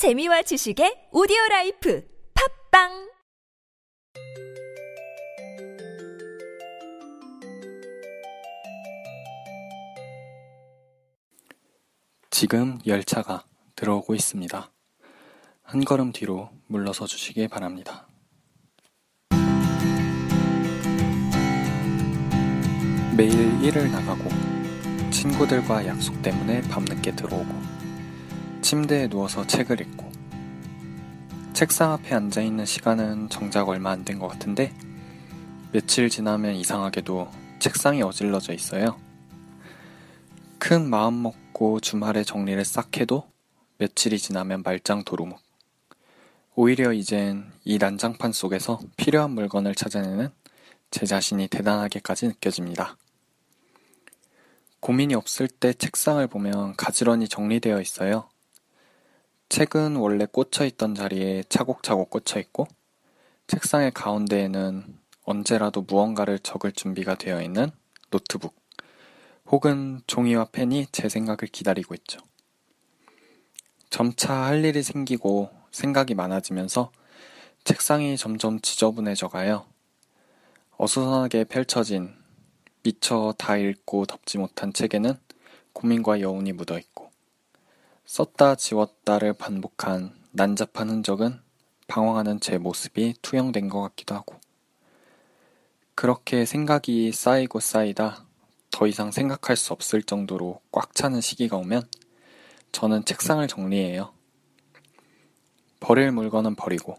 재미와 지식의 오디오 라이프 팝빵 지금 열차가 들어오고 있습니다. 한 걸음 뒤로 물러서 주시기 바랍니다. 매일 일을 나가고 친구들과 약속 때문에 밤늦게 들어오고 침대에 누워서 책을 읽고 책상 앞에 앉아 있는 시간은 정작 얼마 안 된 것 같은데 며칠 지나면 이상하게도 책상이 어질러져 있어요. 큰 마음 먹고 주말에 정리를 싹 해도 며칠이 지나면 말짱 도루묵. 오히려 이젠 이 난장판 속에서 필요한 물건을 찾아내는 제 자신이 대단하게까지 느껴집니다. 고민이 없을 때 책상을 보면 가지런히 정리되어 있어요. 책은 원래 꽂혀 있던 자리에 차곡차곡 꽂혀 있고, 책상의 가운데에는 언제라도 무언가를 적을 준비가 되어 있는 노트북, 혹은 종이와 펜이 제 생각을 기다리고 있죠. 점차 할 일이 생기고 생각이 많아지면서 책상이 점점 지저분해져 가요. 어수선하게 펼쳐진 미처 다 읽고 덮지 못한 책에는 고민과 여운이 묻어 있고 썼다 지웠다를 반복한 난잡한 흔적은 방황하는 제 모습이 투영된 것 같기도 하고 그렇게 생각이 쌓이고 쌓이다 더 이상 생각할 수 없을 정도로 꽉 차는 시기가 오면 저는 책상을 정리해요. 버릴 물건은 버리고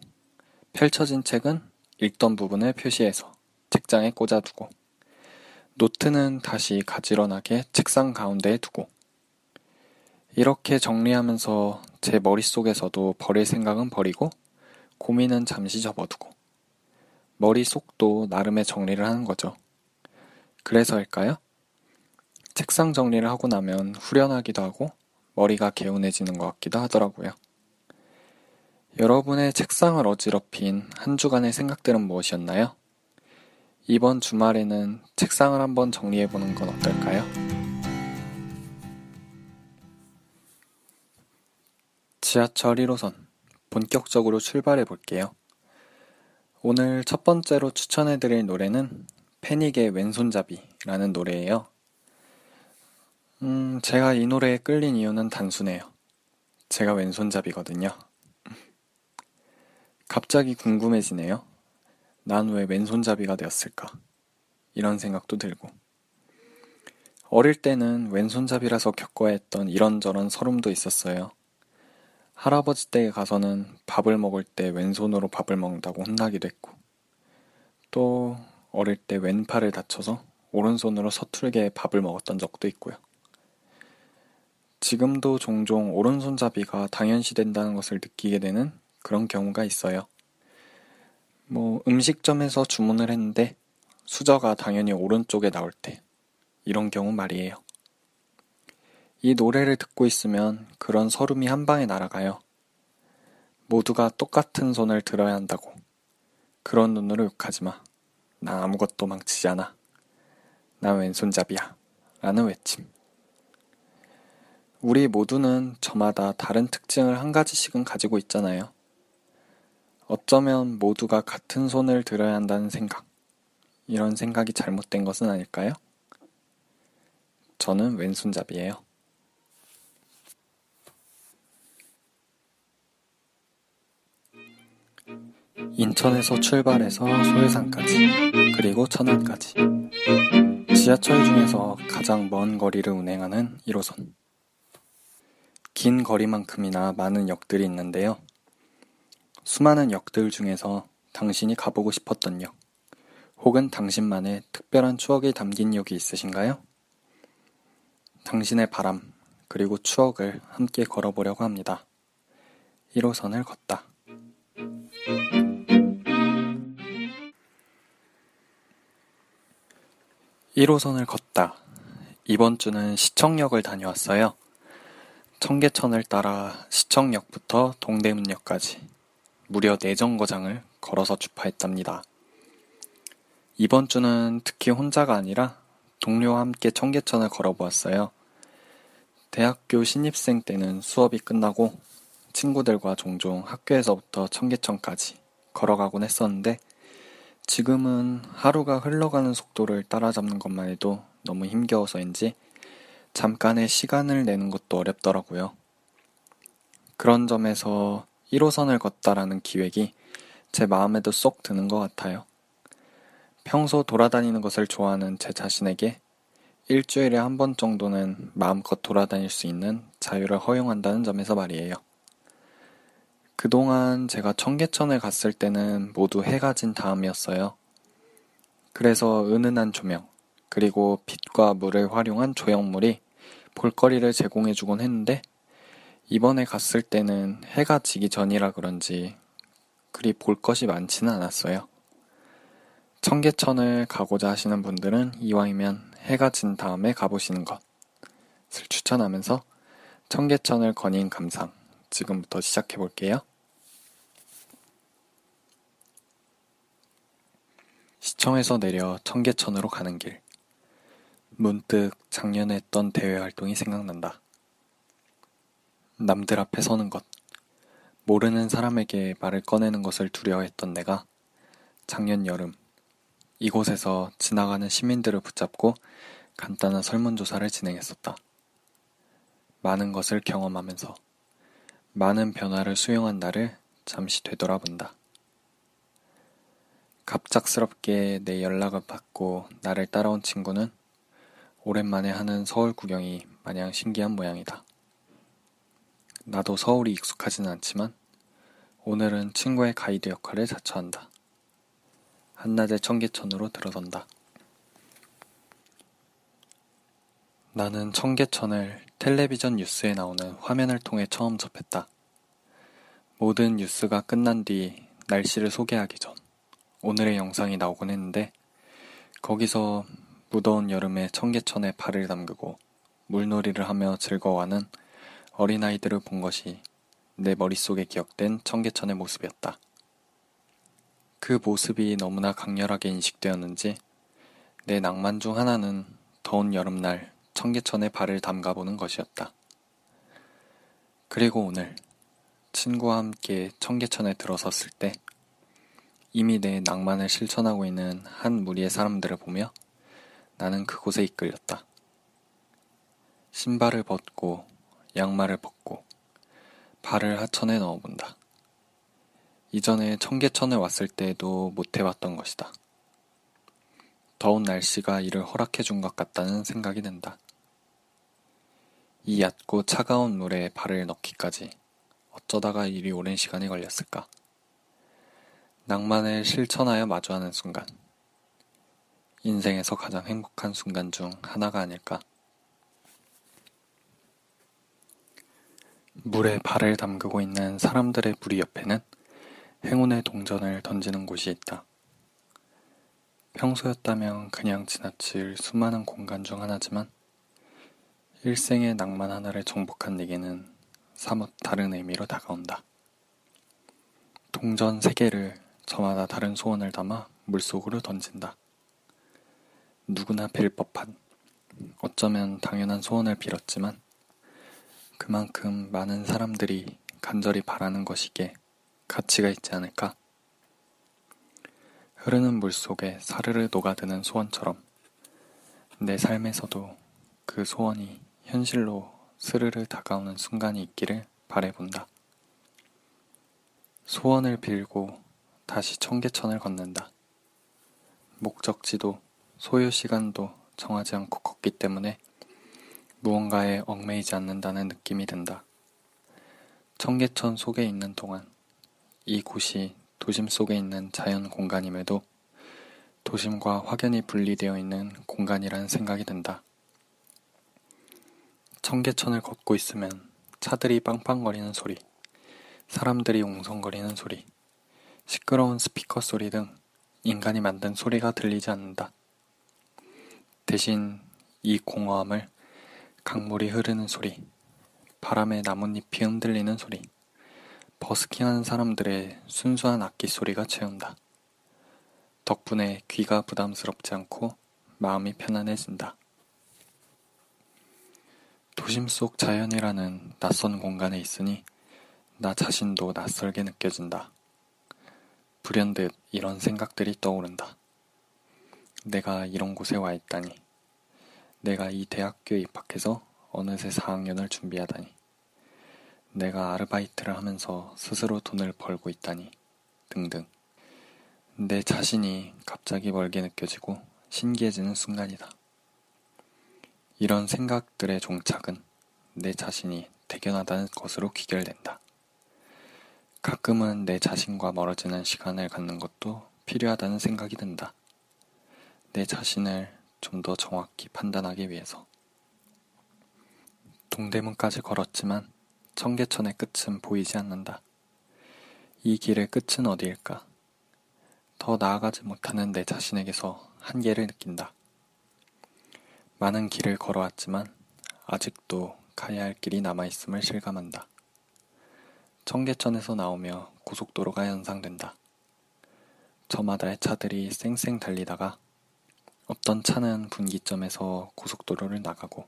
펼쳐진 책은 읽던 부분을 표시해서 책장에 꽂아두고 노트는 다시 가지런하게 책상 가운데에 두고 이렇게 정리하면서 제 머릿속에서도 버릴 생각은 버리고 고민은 잠시 접어두고 머릿속도 나름의 정리를 하는 거죠. 그래서일까요? 책상 정리를 하고 나면 후련하기도 하고 머리가 개운해지는 것 같기도 하더라고요. 여러분의 책상을 어지럽힌 한 주간의 생각들은 무엇이었나요? 이번 주말에는 책상을 한번 정리해보는 건 어떨까요? 지하철 1호선 본격적으로 출발해 볼게요. 오늘 첫 번째로 추천해 드릴 노래는 패닉의 왼손잡이라는 노래예요. 음, 제가 이 노래에 끌린 이유는 단순해요. 제가 왼손잡이거든요. 갑자기 궁금해지네요. 난 왜 왼손잡이가 되었을까? 이런 생각도 들고. 어릴 때는 왼손잡이라서 겪어야 했던 이런저런 서름도 있었어요. 할아버지 댁에 가서는 밥을 먹을 때 왼손으로 밥을 먹는다고 혼나기도 했고, 또 어릴 때 왼팔을 다쳐서 오른손으로 서툴게 밥을 먹었던 적도 있고요. 지금도 종종 오른손잡이가 당연시 된다는 것을 느끼게 되는 그런 경우가 있어요. 뭐 음식점에서 주문을 했는데 수저가 당연히 오른쪽에 나올 때 이런 경우 말이에요. 이 노래를 듣고 있으면 그런 서름이 한 방에 날아가요. 모두가 똑같은 손을 들어야 한다고. 그런 눈으로 욕하지 마. 나 아무것도 망치지 않아. 나 왼손잡이야. 라는 외침. 우리 모두는 저마다 다른 특징을 한 가지씩은 가지고 있잖아요. 어쩌면 모두가 같은 손을 들어야 한다는 생각. 이런 생각이 잘못된 것은 아닐까요? 저는 왼손잡이에요. 인천에서 출발해서 소해산까지, 그리고 천안까지. 지하철 중에서 가장 먼 거리를 운행하는 1호선. 긴 거리만큼이나 많은 역들이 있는데요. 수많은 역들 중에서 당신이 가보고 싶었던 역, 혹은 당신만의 특별한 추억이 담긴 역이 있으신가요? 당신의 바람, 그리고 추억을 함께 걸어보려고 합니다. 1호선을 걷다. 1호선을 걷다. 이번 주는 시청역을 다녀왔어요. 청계천을 따라 시청역부터 동대문역까지 무려 4정거장을 걸어서 주파했답니다. 이번 주는 특히 혼자가 아니라 동료와 함께 청계천을 걸어보았어요. 대학교 신입생 때는 수업이 끝나고 친구들과 종종 학교에서부터 청계천까지 걸어가곤 했었는데 지금은 하루가 흘러가는 속도를 따라잡는 것만 해도 너무 힘겨워서인지 잠깐의 시간을 내는 것도 어렵더라고요. 그런 점에서 1호선을 걷다라는 기획이 제 마음에도 쏙 드는 것 같아요. 평소 돌아다니는 것을 좋아하는 제 자신에게 일주일에 한 번 정도는 마음껏 돌아다닐 수 있는 자유를 허용한다는 점에서 말이에요. 그동안 제가 청계천을 갔을 때는 모두 해가 진 다음이었어요. 그래서 은은한 조명, 그리고 빛과 물을 활용한 조형물이 볼거리를 제공해주곤 했는데, 이번에 갔을 때는 해가 지기 전이라 그런지 그리 볼 것이 많지는 않았어요. 청계천을 가고자 하시는 분들은 이왕이면 해가 진 다음에 가보시는 것을 추천하면서 청계천을 거닌 감상 지금부터 시작해 볼게요. 시청에서 내려 청계천으로 가는 길. 문득 작년에 했던 대외 활동이 생각난다. 남들 앞에 서는 것. 모르는 사람에게 말을 꺼내는 것을 두려워했던 내가 작년 여름 이곳에서 지나가는 시민들을 붙잡고 간단한 설문조사를 진행했었다. 많은 것을 경험하면서 많은 변화를 수용한 나를 잠시 되돌아본다. 갑작스럽게 내 연락을 받고 나를 따라온 친구는 오랜만에 하는 서울 구경이 마냥 신기한 모양이다. 나도 서울이 익숙하지는 않지만 오늘은 친구의 가이드 역할을 자처한다. 한낮의 청계천으로 들어선다. 나는 청계천을 텔레비전 뉴스에 나오는 화면을 통해 처음 접했다. 모든 뉴스가 끝난 뒤 날씨를 소개하기 전 오늘의 영상이 나오곤 했는데 거기서 무더운 여름에 청계천에 발을 담그고 물놀이를 하며 즐거워하는 어린아이들을 본 것이 내 머릿속에 기억된 청계천의 모습이었다. 그 모습이 너무나 강렬하게 인식되었는지 내 낭만 중 하나는 더운 여름날 청계천에 발을 담가보는 것이었다. 그리고 오늘 친구와 함께 청계천에 들어섰을 때 이미 내 낭만을 실천하고 있는 한 무리의 사람들을 보며 나는 그곳에 이끌렸다. 신발을 벗고 양말을 벗고 발을 하천에 넣어본다. 이전에 청계천에 왔을 때에도 못 해봤던 것이다. 더운 날씨가 이를 허락해준 것 같다는 생각이 든다. 이 얕고 차가운 물에 발을 넣기까지 어쩌다가 이리 오랜 시간이 걸렸을까? 낭만을 실천하여 마주하는 순간. 인생에서 가장 행복한 순간 중 하나가 아닐까? 물에 발을 담그고 있는 사람들의 무리 옆에는 행운의 동전을 던지는 곳이 있다. 평소였다면 그냥 지나칠 수많은 공간 중 하나지만 일생의 낭만 하나를 정복한 내게는 사뭇 다른 의미로 다가온다. 동전 세 개를 저마다 다른 소원을 담아 물속으로 던진다. 누구나 빌 법한, 어쩌면 당연한 소원을 빌었지만 그만큼 많은 사람들이 간절히 바라는 것이기에 가치가 있지 않을까? 흐르는 물 속에 사르르 녹아드는 소원처럼 내 삶에서도 그 소원이 현실로 스르르 다가오는 순간이 있기를 바래본다. 소원을 빌고 다시 청계천을 걷는다. 목적지도 소요 시간도 정하지 않고 걷기 때문에 무언가에 얽매이지 않는다는 느낌이 든다. 청계천 속에 있는 동안 이 곳이 도심 속에 있는 자연 공간임에도 도심과 확연히 분리되어 있는 공간이라는 생각이 든다. 청계천을 걷고 있으면 차들이 빵빵거리는 소리, 사람들이 웅성거리는 소리, 시끄러운 스피커 소리 등 인간이 만든 소리가 들리지 않는다. 대신 이 공허함을 강물이 흐르는 소리, 바람에 나뭇잎이 흔들리는 소리, 버스킹하는 사람들의 순수한 악기 소리가 채운다. 덕분에 귀가 부담스럽지 않고 마음이 편안해진다. 도심 속 자연이라는 낯선 공간에 있으니 나 자신도 낯설게 느껴진다. 불현듯 이런 생각들이 떠오른다. 내가 이런 곳에 와 있다니. 내가 이 대학교에 입학해서 어느새 4학년을 준비하다니. 내가 아르바이트를 하면서 스스로 돈을 벌고 있다니. 등등. 내 자신이 갑자기 멀게 느껴지고 신기해지는 순간이다. 이런 생각들의 종착은 내 자신이 대견하다는 것으로 귀결된다. 가끔은 내 자신과 멀어지는 시간을 갖는 것도 필요하다는 생각이 든다. 내 자신을 좀 더 정확히 판단하기 위해서. 동대문까지 걸었지만 청계천의 끝은 보이지 않는다. 이 길의 끝은 어디일까? 더 나아가지 못하는 내 자신에게서 한계를 느낀다. 많은 길을 걸어왔지만 아직도 가야 할 길이 남아있음을 실감한다. 청계천에서 나오며 고속도로가 연상된다. 저마다의 차들이 쌩쌩 달리다가 어떤 차는 분기점에서 고속도로를 나가고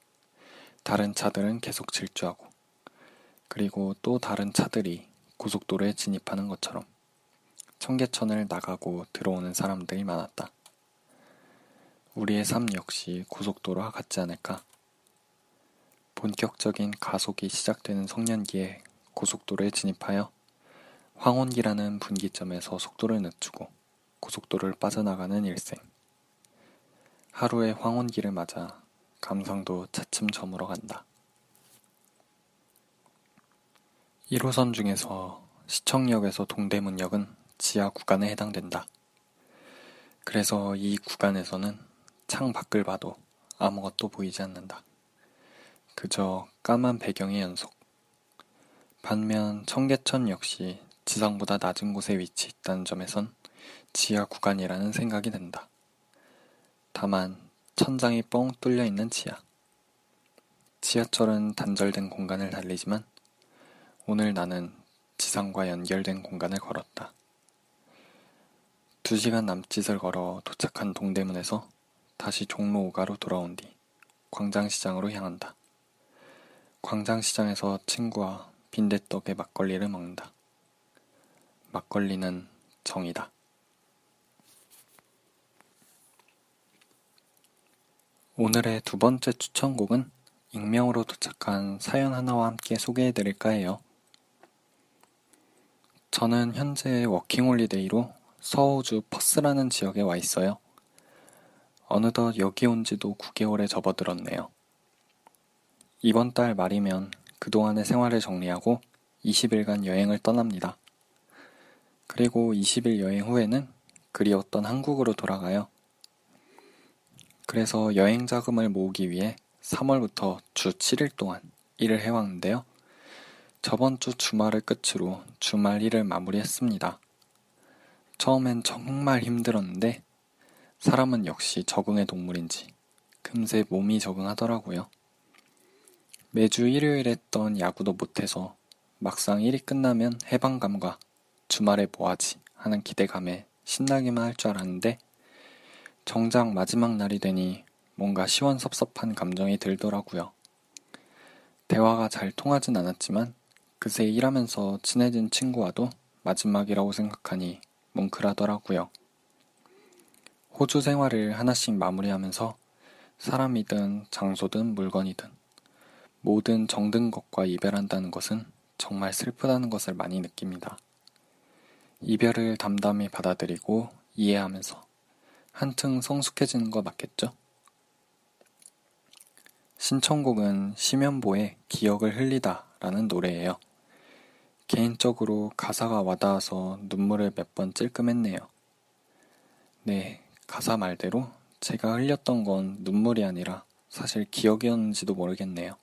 다른 차들은 계속 질주하고 그리고 또 다른 차들이 고속도로에 진입하는 것처럼 청계천을 나가고 들어오는 사람들이 많았다. 우리의 삶 역시 고속도로와 같지 않을까? 본격적인 가속이 시작되는 성년기에 고속도로에 진입하여 황혼기라는 분기점에서 속도를 늦추고 고속도로를 빠져나가는 일생. 하루의 황혼기를 맞아 감상도 차츰 저물어 간다. 1호선 중에서 시청역에서 동대문역은 지하 구간에 해당된다. 그래서 이 구간에서는 창 밖을 봐도 아무것도 보이지 않는다. 그저 까만 배경의 연속. 반면 청계천 역시 지상보다 낮은 곳에 위치 있다는 점에선 지하 구간이라는 생각이 든다. 다만 천장이 뻥 뚫려 있는 지하. 지하철은 단절된 공간을 달리지만 오늘 나는 지상과 연결된 공간을 걸었다. 두 시간 남짓을 걸어 도착한 동대문에서 다시 종로 5가로 돌아온 뒤 광장시장으로 향한다. 광장시장에서 친구와 빈대떡에 막걸리를 먹는다. 막걸리는 정이다. 오늘의 두 번째 추천곡은 익명으로 도착한 사연 하나와 함께 소개해 드릴까 해요. 저는 현재 워킹홀리데이로 서호주 퍼스라는 지역에 와 있어요. 어느덧 여기 온 지도 9개월에 접어들었네요. 이번 달 말이면 그동안의 생활을 정리하고 20일간 여행을 떠납니다. 그리고 20일 여행 후에는 그리웠던 한국으로 돌아가요. 그래서 여행 자금을 모으기 위해 3월부터 주 7일 동안 일을 해왔는데요. 저번 주 주말을 끝으로 주말 일을 마무리했습니다. 처음엔 정말 힘들었는데 사람은 역시 적응의 동물인지 금세 몸이 적응하더라고요. 매주 일요일 했던 야구도 못해서 막상 일이 끝나면 해방감과 주말에 뭐하지 하는 기대감에 신나기만 할 줄 알았는데 정작 마지막 날이 되니 뭔가 시원섭섭한 감정이 들더라고요. 대화가 잘 통하진 않았지만 그새 일하면서 친해진 친구와도 마지막이라고 생각하니 뭉클하더라고요. 호주 생활을 하나씩 마무리하면서 사람이든 장소든 물건이든 모든 정든 것과 이별한다는 것은 정말 슬프다는 것을 많이 느낍니다. 이별을 담담히 받아들이고 이해하면서 한층 성숙해지는 거 맞겠죠? 신청곡은 심연보의 기억을 흘리다 라는 노래예요. 개인적으로 가사가 와닿아서 눈물을 몇 번 찔끔했네요. 네, 가사 말대로 제가 흘렸던 건 눈물이 아니라 사실 기억이었는지도 모르겠네요.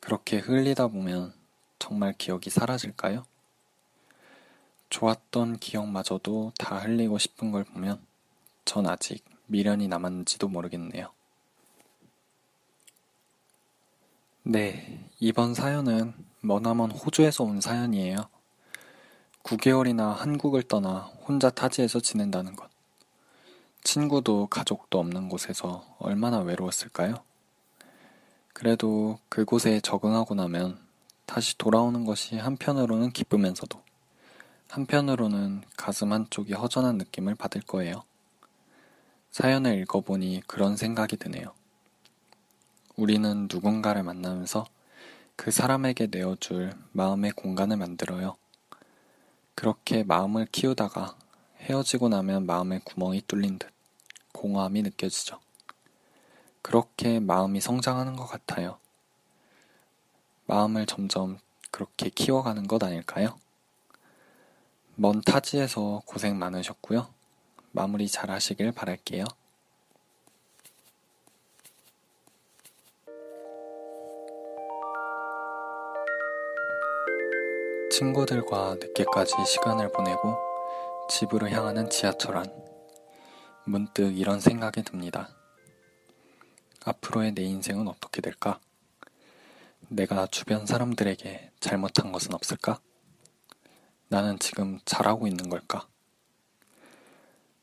그렇게 흘리다 보면 정말 기억이 사라질까요? 좋았던 기억마저도 다 흘리고 싶은 걸 보면 전 아직 미련이 남았는지도 모르겠네요. 네, 이번 사연은 머나먼 호주에서 온 사연이에요. 9개월이나 한국을 떠나 혼자 타지에서 지낸다는 것. 친구도 가족도 없는 곳에서 얼마나 외로웠을까요? 그래도 그곳에 적응하고 나면 다시 돌아오는 것이 한편으로는 기쁘면서도 한편으로는 가슴 한쪽이 허전한 느낌을 받을 거예요. 사연을 읽어보니 그런 생각이 드네요. 우리는 누군가를 만나면서 그 사람에게 내어줄 마음의 공간을 만들어요. 그렇게 마음을 키우다가 헤어지고 나면 마음의 구멍이 뚫린 듯 공허함이 느껴지죠. 그렇게 마음이 성장하는 것 같아요. 마음을 점점 그렇게 키워가는 것 아닐까요? 먼 타지에서 고생 많으셨고요. 마무리 잘 하시길 바랄게요. 친구들과 늦게까지 시간을 보내고 집으로 향하는 지하철 안. 문득 이런 생각이 듭니다. 앞으로의 내 인생은 어떻게 될까? 내가 주변 사람들에게 잘못한 것은 없을까? 나는 지금 잘하고 있는 걸까?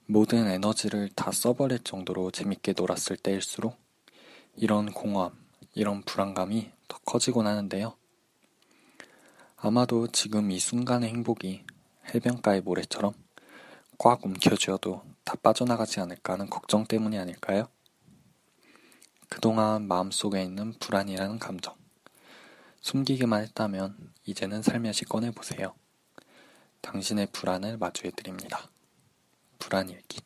모든 에너지를 다 써버릴 정도로 재밌게 놀았을 때일수록 이런 공허함, 이런 불안감이 더 커지곤 하는데요. 아마도 지금 이 순간의 행복이 해변가의 모래처럼 꽉 움켜쥐어도 다 빠져나가지 않을까 하는 걱정 때문이 아닐까요? 그동안 마음속에 있는 불안이라는 감정. 숨기기만 했다면 이제는 살며시 꺼내보세요. 당신의 불안을 마주해드립니다. 불안일기.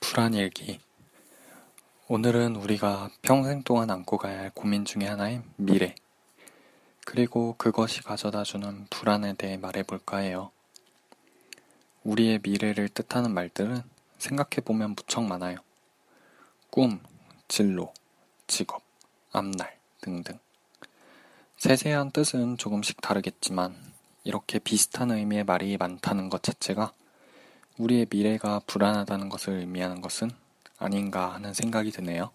불안일기. 오늘은 우리가 평생 동안 안고 가야 할 고민 중의 하나인 미래. 그리고 그것이 가져다 주는 불안에 대해 말해볼까 해요. 우리의 미래를 뜻하는 말들은 생각해보면 무척 많아요. 꿈, 진로, 직업, 앞날 등등. 세세한 뜻은 조금씩 다르겠지만 이렇게 비슷한 의미의 말이 많다는 것 자체가 우리의 미래가 불안하다는 것을 의미하는 것은 아닌가 하는 생각이 드네요.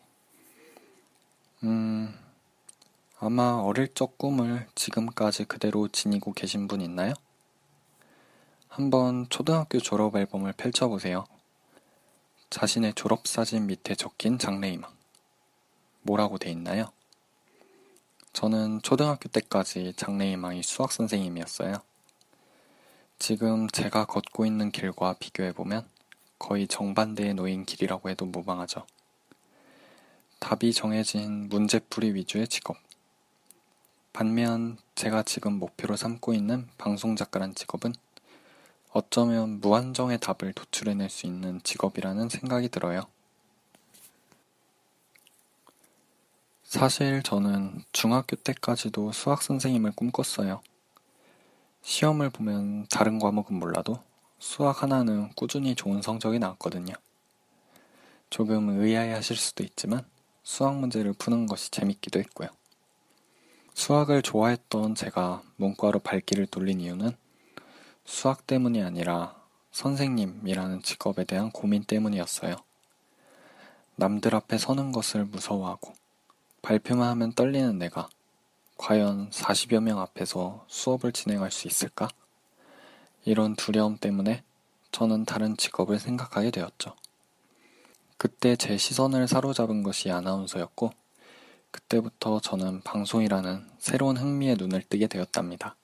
음, 아마 어릴 적 꿈을 지금까지 그대로 지니고 계신 분 있나요? 한번 초등학교 졸업 앨범을 펼쳐보세요. 자신의 졸업사진 밑에 적힌 장래희망. 뭐라고 돼 있나요? 저는 초등학교 때까지 장래희망이 수학선생님이었어요. 지금 제가 걷고 있는 길과 비교해보면 거의 정반대에 놓인 길이라고 해도 무방하죠. 답이 정해진 문제풀이 위주의 직업. 반면 제가 지금 목표로 삼고 있는 방송 작가란 직업은 어쩌면 무한정의 답을 도출해낼 수 있는 직업이라는 생각이 들어요. 사실 저는 중학교 때까지도 수학 선생님을 꿈꿨어요. 시험을 보면 다른 과목은 몰라도 수학 하나는 꾸준히 좋은 성적이 나왔거든요. 조금 의아해 하실 수도 있지만 수학 문제를 푸는 것이 재밌기도 했고요. 수학을 좋아했던 제가 문과로 발길을 돌린 이유는 수학 때문이 아니라 선생님이라는 직업에 대한 고민 때문이었어요. 남들 앞에 서는 것을 무서워하고 발표만 하면 떨리는 내가 과연 40여 명 앞에서 수업을 진행할 수 있을까? 이런 두려움 때문에 저는 다른 직업을 생각하게 되었죠. 그때 제 시선을 사로잡은 것이 아나운서였고, 그때부터 저는 방송이라는 새로운 흥미에 눈을 뜨게 되었답니다.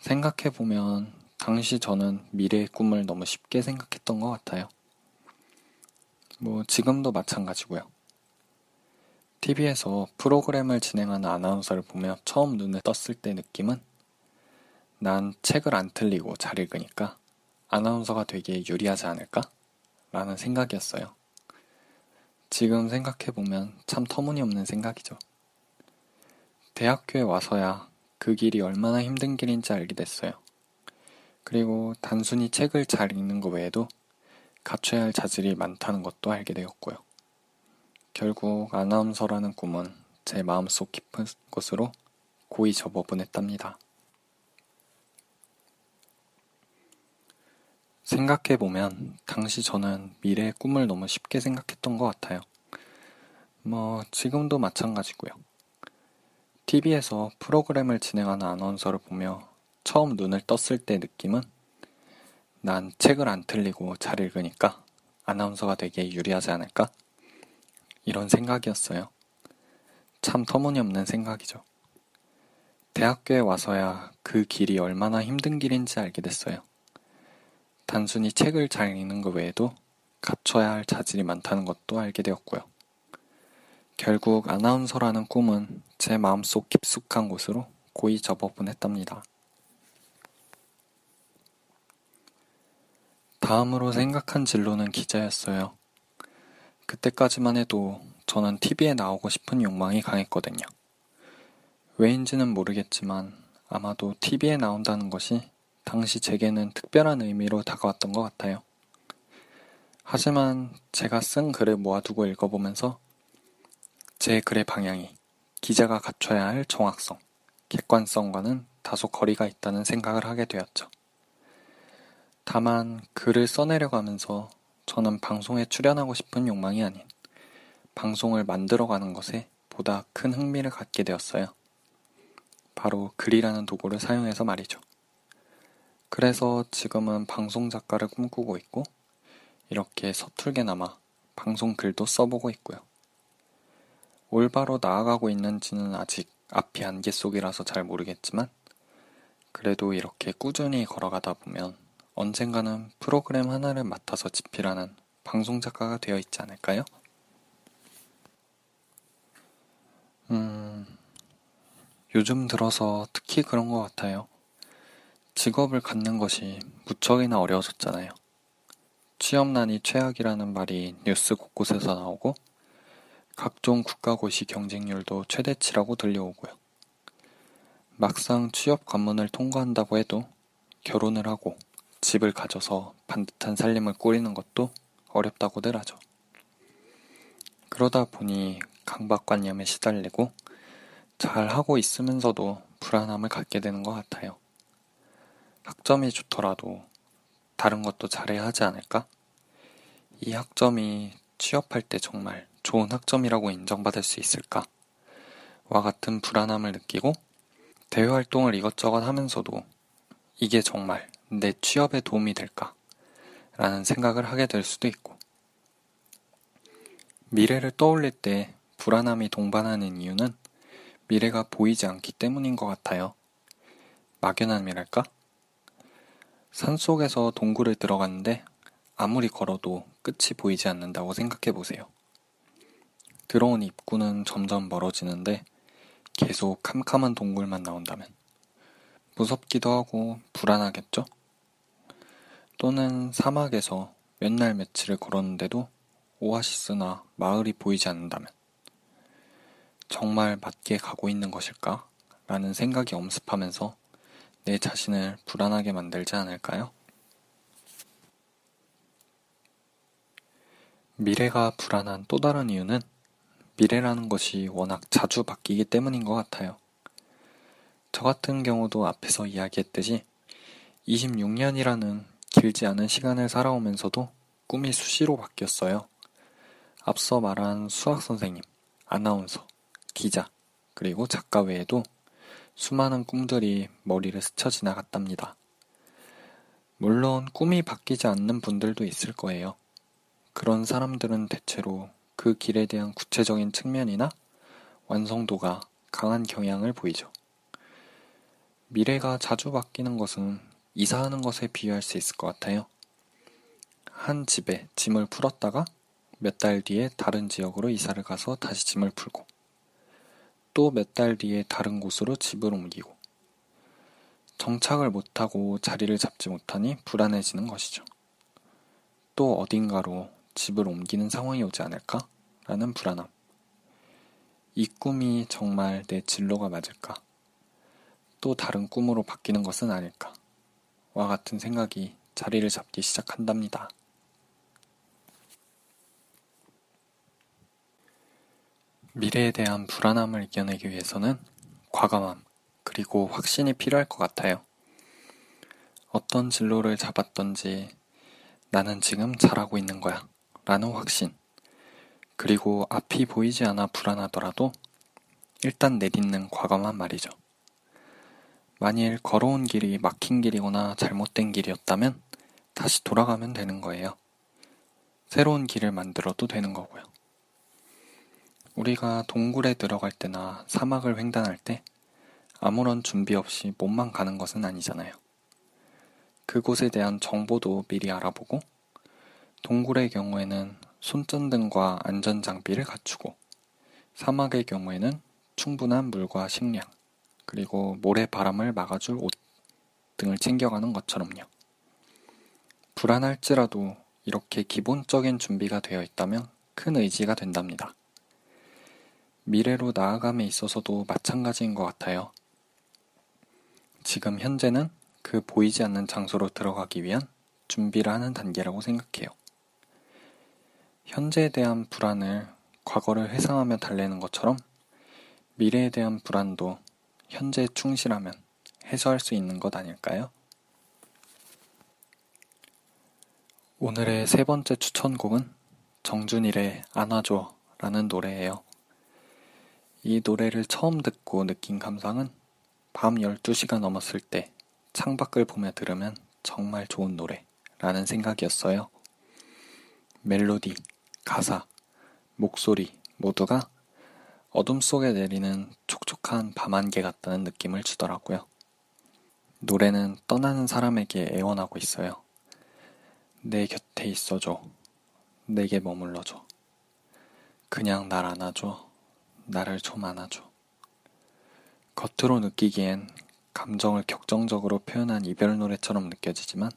생각해보면 당시 저는 미래의 꿈을 너무 쉽게 생각했던 것 같아요. 뭐, 지금도 마찬가지고요. TV에서 프로그램을 진행하는 아나운서를 보며 처음 눈을 떴을 때 느낌은 난 책을 안 틀리고 잘 읽으니까 아나운서가 되게 유리하지 않을까? 라는 생각이었어요. 지금 생각해보면 참 터무니없는 생각이죠. 대학교에 와서야 그 길이 얼마나 힘든 길인지 알게 됐어요. 그리고 단순히 책을 잘 읽는 것 외에도 갖춰야 할 자질이 많다는 것도 알게 되었고요. 결국 아나운서라는 꿈은 제 마음속 깊은 곳으로 고이 접어보냈답니다. 생각해보면 당시 저는 미래의 꿈을 너무 쉽게 생각했던 것 같아요. 뭐, 지금도 마찬가지고요. TV에서 프로그램을 진행하는 아나운서를 보며 처음 눈을 떴을 때 느낌은 난 책을 안 틀리고 잘 읽으니까 아나운서가 되기에 유리하지 않을까? 이런 생각이었어요. 참 터무니없는 생각이죠. 대학교에 와서야 그 길이 얼마나 힘든 길인지 알게 됐어요. 단순히 책을 잘 읽는 것 외에도 갖춰야 할 자질이 많다는 것도 알게 되었고요. 결국 아나운서라는 꿈은 제 마음속 깊숙한 곳으로 고이 접어보냈답니다. 다음으로 생각한 진로는 기자였어요. 그때까지만 해도 저는 TV에 나오고 싶은 욕망이 강했거든요. 왜인지는 모르겠지만 아마도 TV에 나온다는 것이 당시 제게는 특별한 의미로 다가왔던 것 같아요. 하지만 제가 쓴 글을 모아두고 읽어보면서 제 글의 방향이 기자가 갖춰야 할 정확성, 객관성과는 다소 거리가 있다는 생각을 하게 되었죠. 다만 글을 써내려가면서 저는 방송에 출연하고 싶은 욕망이 아닌 방송을 만들어가는 것에 보다 큰 흥미를 갖게 되었어요. 바로 글이라는 도구를 사용해서 말이죠. 그래서 지금은 방송 작가를 꿈꾸고 있고 이렇게 서툴게나마 방송 글도 써보고 있고요. 올바로 나아가고 있는지는 아직 앞이 안개 속이라서 잘 모르겠지만 그래도 이렇게 꾸준히 걸어가다 보면 언젠가는 프로그램 하나를 맡아서 집필하는 방송 작가가 되어 있지 않을까요? 음, 요즘 들어서 특히 그런 것 같아요. 직업을 갖는 것이 무척이나 어려워졌잖아요. 취업난이 최악이라는 말이 뉴스 곳곳에서 나오고 각종 국가고시 경쟁률도 최대치라고 들려오고요. 막상 취업 관문을 통과한다고 해도 결혼을 하고 집을 가져서 반듯한 살림을 꾸리는 것도 어렵다고들 하죠. 그러다 보니 강박관념에 시달리고 잘 하고 있으면서도 불안함을 갖게 되는 것 같아요. 학점이 좋더라도 다른 것도 잘해야 하지 않을까? 이 학점이 취업할 때 정말 좋은 학점이라고 인정받을 수 있을까? 와 같은 불안함을 느끼고 대외 활동을 이것저것 하면서도 이게 정말 내 취업에 도움이 될까? 라는 생각을 하게 될 수도 있고, 미래를 떠올릴 때 불안함이 동반하는 이유는 미래가 보이지 않기 때문인 것 같아요. 막연함이랄까? 산 속에서 동굴을 들어갔는데 아무리 걸어도 끝이 보이지 않는다고 생각해 보세요. 들어온 입구는 점점 멀어지는데 계속 캄캄한 동굴만 나온다면 무섭기도 하고 불안하겠죠? 또는 사막에서 몇 날 며칠을 걸었는데도 오아시스나 마을이 보이지 않는다면 정말 맞게 가고 있는 것일까? 라는 생각이 엄습하면서 내 자신을 불안하게 만들지 않을까요? 미래가 불안한 또 다른 이유는 미래라는 것이 워낙 자주 바뀌기 때문인 것 같아요. 저 같은 경우도 앞에서 이야기했듯이 26년이라는 길지 않은 시간을 살아오면서도 꿈이 수시로 바뀌었어요. 앞서 말한 수학 선생님, 아나운서, 기자, 그리고 작가 외에도 수많은 꿈들이 머리를 스쳐 지나갔답니다. 물론 꿈이 바뀌지 않는 분들도 있을 거예요. 그런 사람들은 대체로 그 길에 대한 구체적인 측면이나 완성도가 강한 경향을 보이죠. 미래가 자주 바뀌는 것은 이사하는 것에 비유할 수 있을 것 같아요. 한 집에 짐을 풀었다가 몇 달 뒤에 다른 지역으로 이사를 가서 다시 짐을 풀고 또 몇 달 뒤에 다른 곳으로 집을 옮기고 정착을 못하고 자리를 잡지 못하니 불안해지는 것이죠. 또 어딘가로 집을 옮기는 상황이 오지 않을까? 라는 불안함. 이 꿈이 정말 내 진로가 맞을까? 또 다른 꿈으로 바뀌는 것은 아닐까? 와 같은 생각이 자리를 잡기 시작한답니다. 미래에 대한 불안함을 이겨내기 위해서는 과감함, 그리고 확신이 필요할 것 같아요. 어떤 진로를 잡았던지 나는 지금 잘하고 있는 거야. 라는 확신. 그리고 앞이 보이지 않아 불안하더라도 일단 내딛는 과감한 말이죠. 만일 걸어온 길이 막힌 길이거나 잘못된 길이었다면 다시 돌아가면 되는 거예요. 새로운 길을 만들어도 되는 거고요. 우리가 동굴에 들어갈 때나 사막을 횡단할 때 아무런 준비 없이 몸만 가는 것은 아니잖아요. 그곳에 대한 정보도 미리 알아보고 동굴의 경우에는 손전등과 안전장비를 갖추고 사막의 경우에는 충분한 물과 식량 그리고 모래바람을 막아줄 옷 등을 챙겨가는 것처럼요. 불안할지라도 이렇게 기본적인 준비가 되어 있다면 큰 의지가 된답니다. 미래로 나아감에 있어서도 마찬가지인 것 같아요. 지금 현재는 그 보이지 않는 장소로 들어가기 위한 준비를 하는 단계라고 생각해요. 현재에 대한 불안을 과거를 회상하며 달래는 것처럼 미래에 대한 불안도 현재에 충실하면 해소할 수 있는 것 아닐까요? 오늘의 세 번째 추천곡은 정준일의 안아줘 라는 노래예요. 이 노래를 처음 듣고 느낀 감상은 밤 12시가 넘었을 때 창밖을 보며 들으면 정말 좋은 노래라는 생각이었어요. 멜로디, 가사, 목소리 모두가 어둠 속에 내리는 촉촉한 밤안개 같다는 느낌을 주더라고요. 노래는 떠나는 사람에게 애원하고 있어요. 내 곁에 있어줘. 내게 머물러줘. 그냥 날 안아줘. 나를 좀 안아줘. 겉으로 느끼기엔 감정을 격정적으로 표현한 이별 노래처럼 느껴지지만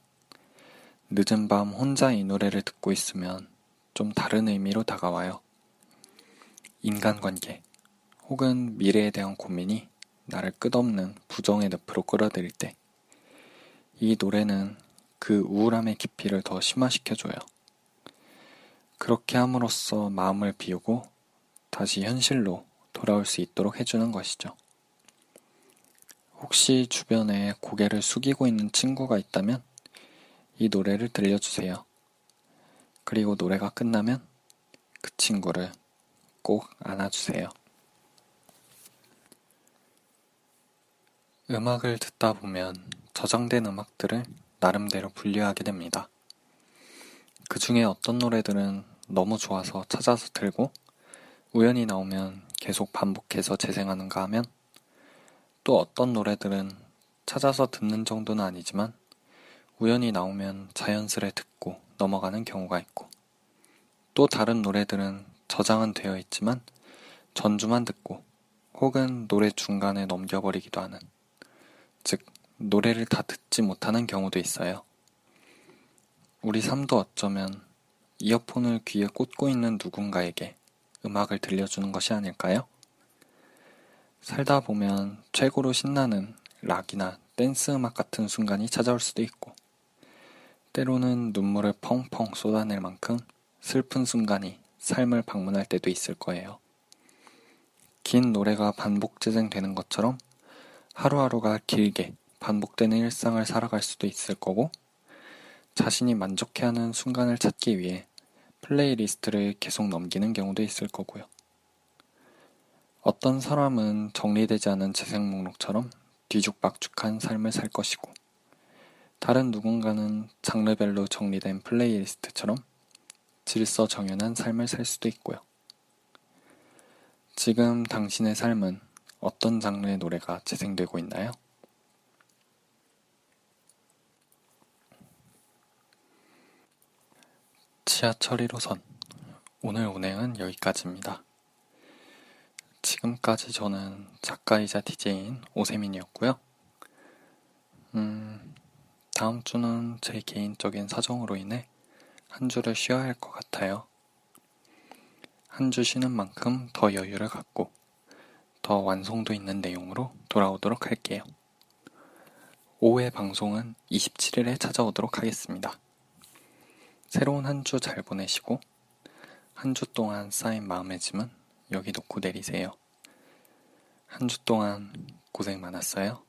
늦은 밤 혼자 이 노래를 듣고 있으면 좀 다른 의미로 다가와요. 인간관계 혹은 미래에 대한 고민이 나를 끝없는 부정의 늪으로 끌어들일 때 이 노래는 그 우울함의 깊이를 더 심화시켜줘요. 그렇게 함으로써 마음을 비우고 다시 현실로 돌아올 수 있도록 해주는 것이죠. 혹시 주변에 고개를 숙이고 있는 친구가 있다면 이 노래를 들려주세요. 그리고 노래가 끝나면 그 친구를 꼭 안아주세요. 음악을 듣다 보면 저장된 음악들을 나름대로 분류하게 됩니다. 그 중에 어떤 노래들은 너무 좋아서 찾아서 들고 우연히 나오면 계속 반복해서 재생하는가 하면 또 어떤 노래들은 찾아서 듣는 정도는 아니지만 우연히 나오면 자연스레 듣고 넘어가는 경우가 있고 또 다른 노래들은 저장은 되어 있지만 전주만 듣고 혹은 노래 중간에 넘겨버리기도 하는 즉 노래를 다 듣지 못하는 경우도 있어요. 우리 삶도 어쩌면 이어폰을 귀에 꽂고 있는 누군가에게 음악을 들려주는 것이 아닐까요? 살다 보면 최고로 신나는 락이나 댄스 음악 같은 순간이 찾아올 수도 있고, 때로는 눈물을 펑펑 쏟아낼 만큼 슬픈 순간이 삶을 방문할 때도 있을 거예요. 긴 노래가 반복 재생되는 것처럼 하루하루가 길게 반복되는 일상을 살아갈 수도 있을 거고, 자신이 만족해하는 순간을 찾기 위해 playlist를 계속 넘기는 경우도 있을 거고요. 어떤 사람은 정리되지 않은 재생 목록처럼 뒤죽박죽한 삶을 살 것이고, 다른 누군가는 장르별로 정리된 플레이리스트처럼 질서 정연한 삶을 살 수도 있고요. 지금 당신의 삶은 어떤 장르의 노래가 재생되고 있나요? 지하철 1호선 오늘 운행은 여기까지입니다. 지금까지 저는 작가이자 DJ인 오세민이었고요. 음, 다음 주는 제 개인적인 사정으로 인해 한 주를 쉬어야 할 것 같아요. 한 주 쉬는 만큼 더 여유를 갖고 더 완성도 있는 내용으로 돌아오도록 할게요. 5회 방송은 27일에 찾아오도록 하겠습니다. 새로운 한 주 잘 보내시고 한 주 동안 쌓인 마음의 짐은 여기 놓고 내리세요. 한 주 동안 고생 많았어요.